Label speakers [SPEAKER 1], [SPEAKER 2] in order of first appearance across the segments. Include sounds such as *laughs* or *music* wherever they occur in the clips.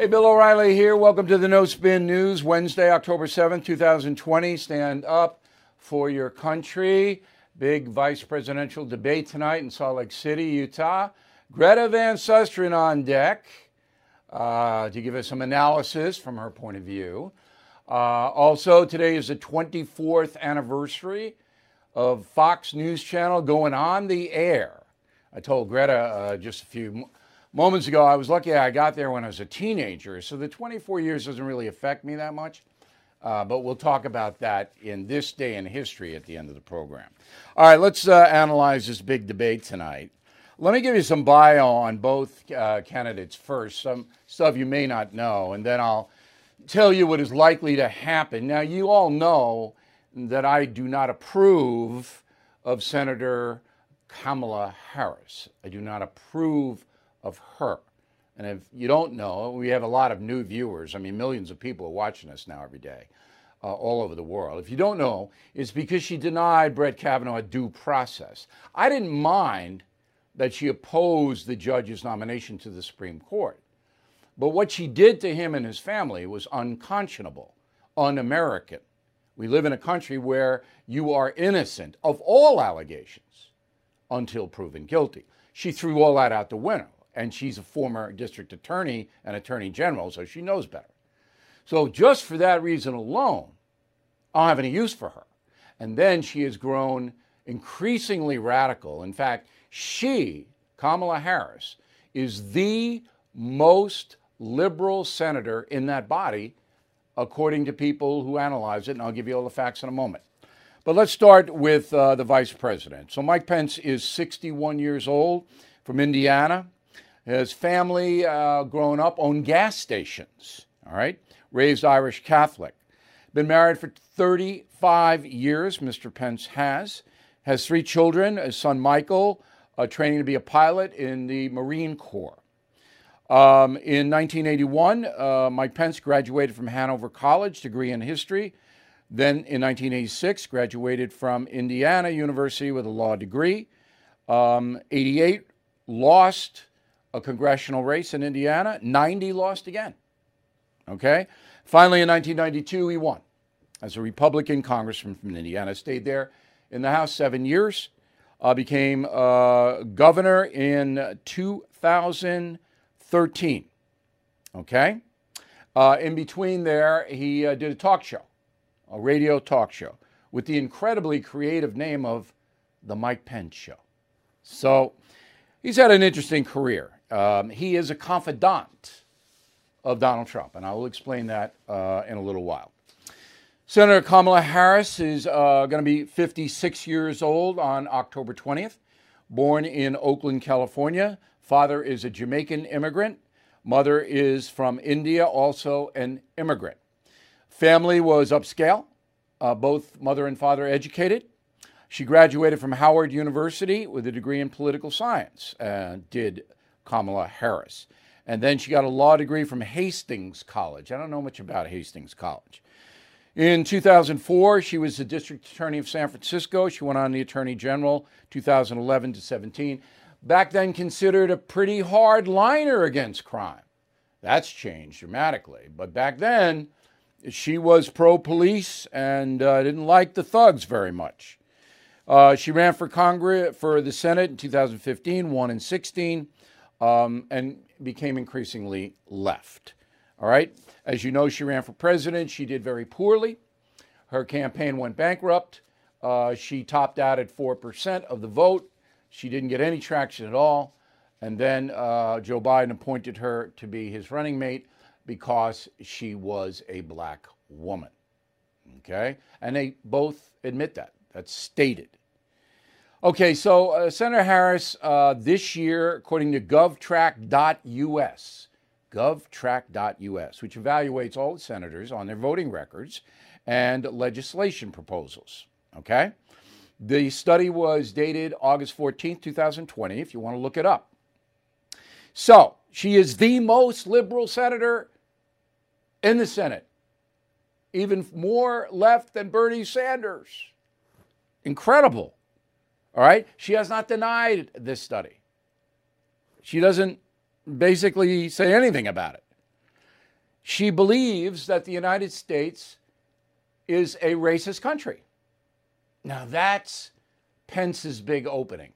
[SPEAKER 1] Hey, Bill O'Reilly here. Welcome to the No Spin News, Wednesday, October 7th, 2020. Stand up for your country. Big vice presidential debate tonight in Salt Lake City, Utah. Greta Van Susteren on deck uh, to give us some analysis from her point of view. Uh, also, today is the 24th anniversary of Fox News Channel going on the air. I told Greta uh, just a few moments ago, I was lucky I got there when I was a teenager, so the 24 years doesn't really affect me that much. Uh, but we'll talk about that in this day in history at the end of the program. All right, let's uh, analyze this big debate tonight. Let me give you some bio on both uh, candidates first, some stuff you may not know, and then I'll tell you what is likely to happen. Now, you all know that I do not approve of Senator Kamala Harris. I do not approve of her. And if you don't know, we have a lot of new viewers. I mean, millions of people are watching us now every day, uh, all over the world. If you don't know, it's because she denied Brett Kavanaugh due process. I didn't mind that she opposed the judge's nomination to the Supreme Court. But what she did to him and his family was unconscionable, un American. We live in a country where you are innocent of all allegations until proven guilty. She threw all that out the window and she's a former district attorney and attorney general, so she knows better. So, just for that reason alone, I don't have any use for her. And then she has grown increasingly radical. In fact, she, Kamala Harris, is the most liberal senator in that body, according to people who analyze it. And I'll give you all the facts in a moment. But let's start with uh, the vice president. So, Mike Pence is 61 years old from Indiana. His family, uh, growing up, owned gas stations, all right? Raised Irish Catholic. Been married for 35 years, Mr. Pence has. Has three children, his son Michael, uh, training to be a pilot in the Marine Corps. Um, in 1981, uh, Mike Pence graduated from Hanover College, degree in history. Then in 1986, graduated from Indiana University with a law degree. Um, 88, lost a congressional race in Indiana. 90 lost again. Okay? Finally, in 1992, he won as a Republican congressman from Indiana. Stayed there in the House seven years. Uh, became uh, governor in 2013. Okay? Uh, in between there, he uh, did a talk show, a radio talk show, with the incredibly creative name of The Mike Pence Show. So he's had an interesting career. Um, he is a confidant of Donald Trump, and I will explain that uh, in a little while. Senator Kamala Harris is uh, going to be 56 years old on October 20th. Born in Oakland, California. Father is a Jamaican immigrant. Mother is from India, also an immigrant. Family was upscale, uh, both mother and father educated. She graduated from Howard University with a degree in political science and did Kamala Harris. And then she got a law degree from Hastings College. I don't know much about Hastings College. In 2004, she was the district attorney of San Francisco. She went on the attorney general 2011 to 17. Back then, considered a pretty hard liner against crime. That's changed dramatically. But back then, she was pro police and uh, didn't like the thugs very much. Uh, she ran for Congress for the Senate in 2015, won in 16 um, and became increasingly left. All right. As you know, she ran for president. She did very poorly. Her campaign went bankrupt. Uh, she topped out at 4% of the vote. She didn't get any traction at all. And then uh, Joe Biden appointed her to be his running mate because she was a black woman. Okay? And they both admit that. That's stated. Okay, so uh, Senator Harris uh, this year, according to govtrack.us, govtrack.us, which evaluates all the senators on their voting records and legislation proposals. Okay? The study was dated August 14th, 2020, if you want to look it up. So, she is the most liberal senator in the Senate, even more left than Bernie Sanders. Incredible. All right? She has not denied this study. She doesn't basically say anything about it. she believes that the United States is a racist country. Now that's Pence's big opening.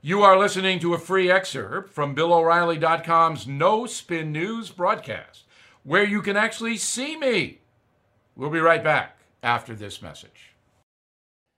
[SPEAKER 1] You are listening to a free excerpt from BillO'Reilly.com's No Spin News broadcast, where you can actually see me. We'll be right back after this message.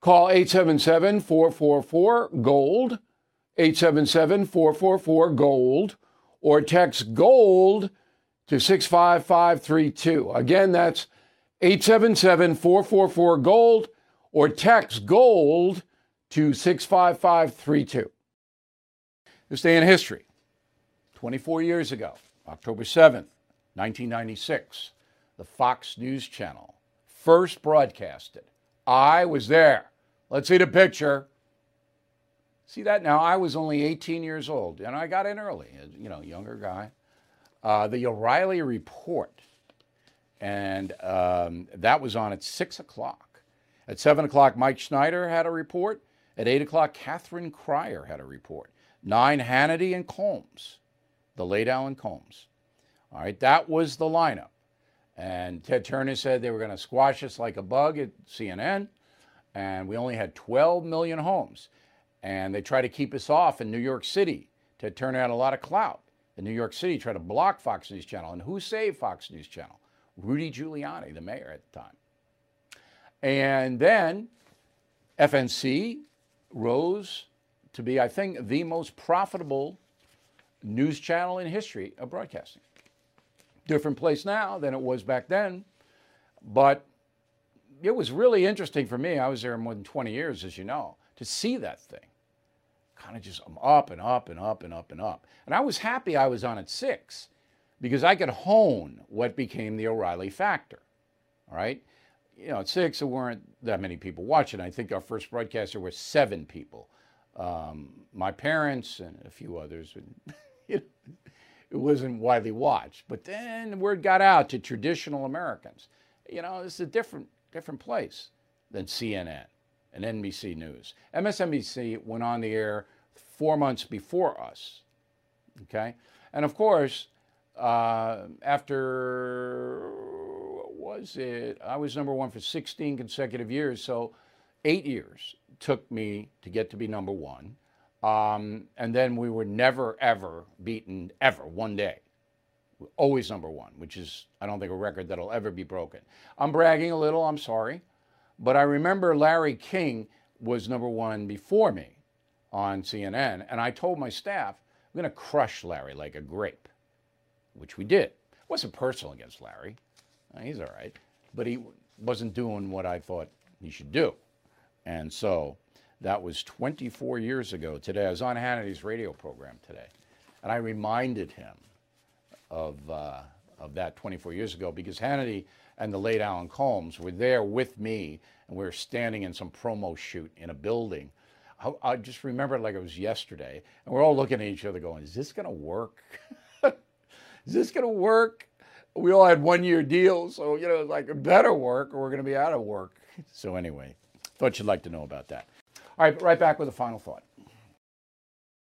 [SPEAKER 1] Call 877 444 GOLD, 877 444 GOLD, or text GOLD to 65532. Again, that's 877 444 GOLD, or text GOLD to 65532. This day in history, 24 years ago, October 7th, 1996, the Fox News Channel first broadcasted. I was there. Let's see the picture. See that now? I was only 18 years old, and I got in early, you know, younger guy. Uh, the O'Reilly Report, and um, that was on at 6 o'clock. At 7 o'clock, Mike Schneider had a report. At 8 o'clock, Catherine Crier had a report. 9, Hannity and Colmes, the late Alan Colmes. All right, that was the lineup. And Ted Turner said they were going to squash us like a bug at CNN. And we only had 12 million homes. And they tried to keep us off in New York City. to turn out a lot of clout. In New York City, tried to block Fox News Channel. And who saved Fox News Channel? Rudy Giuliani, the mayor at the time. And then FNC rose to be, I think, the most profitable news channel in history of broadcasting. Different place now than it was back then, but it was really interesting for me. I was there more than 20 years, as you know, to see that thing kind of just up and up and up and up and up. And I was happy I was on at six because I could hone what became the O'Reilly factor. All right you know, at six, there weren't that many people watching. I think our first broadcaster was seven people. Um, my parents and a few others. *laughs* it wasn't widely watched. But then the word got out to traditional Americans. You know, it's a different, different place than CNN and NBC News. MSNBC went on the air four months before us. Okay? And of course, uh, after was it? I was number one for 16 consecutive years. So eight years took me to get to be number one. Um, and then we were never, ever beaten, ever, one day. Always number one, which is, I don't think, a record that'll ever be broken. I'm bragging a little, I'm sorry. But I remember Larry King was number one before me on CNN. And I told my staff, I'm going to crush Larry like a grape, which we did. It wasn't personal against Larry. Uh, he's all right. But he wasn't doing what I thought he should do. And so that was 24 years ago today. I was on Hannity's radio program today. And I reminded him of, uh, of that 24 years ago because Hannity and the late Alan Colmes were there with me, and we were standing in some promo shoot in a building. I, just remember it like it was yesterday. And we're all looking at each other going, Is this going to work? *laughs* Is this going to work? we all had one year deals, so you know, like better work or we're going to be out of work. So anyway, thought you'd like to know about that. All right, right back with a final thought.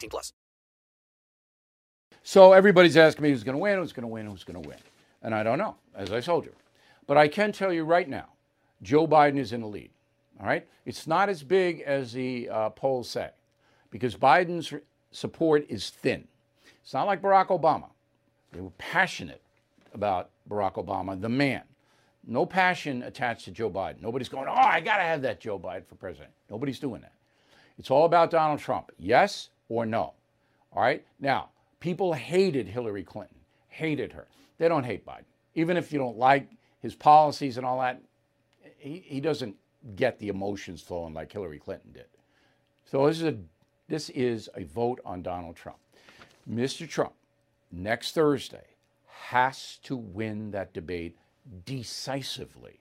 [SPEAKER 2] 18 plus.
[SPEAKER 1] So everybody's asking me who's going to win, who's going to win, who's going to win. And I don't know, as I told you. But I can tell you right now, Joe Biden is in the lead. All right? It's not as big as the uh, polls say because Biden's support is thin. It's not like Barack Obama. They were passionate about Barack Obama, the man. No passion attached to Joe Biden. Nobody's going, oh, I got to have that Joe Biden for president. Nobody's doing that. It's all about Donald Trump. Yes or no. All right? Now, people hated Hillary Clinton, hated her. They don't hate Biden. Even if you don't like his policies and all that, he, he doesn't get the emotions flowing like Hillary Clinton did. So this is a this is a vote on Donald Trump. Mr. Trump, next Thursday, has to win that debate decisively.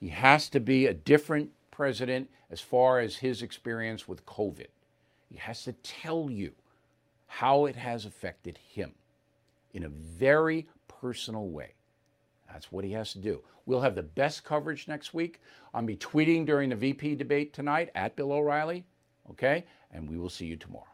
[SPEAKER 1] He has to be a different president as far as his experience with COVID. He has to tell you how it has affected him in a very personal way. That's what he has to do. We'll have the best coverage next week. I'll be tweeting during the VP debate tonight at Bill O'Reilly. Okay? And we will see you tomorrow.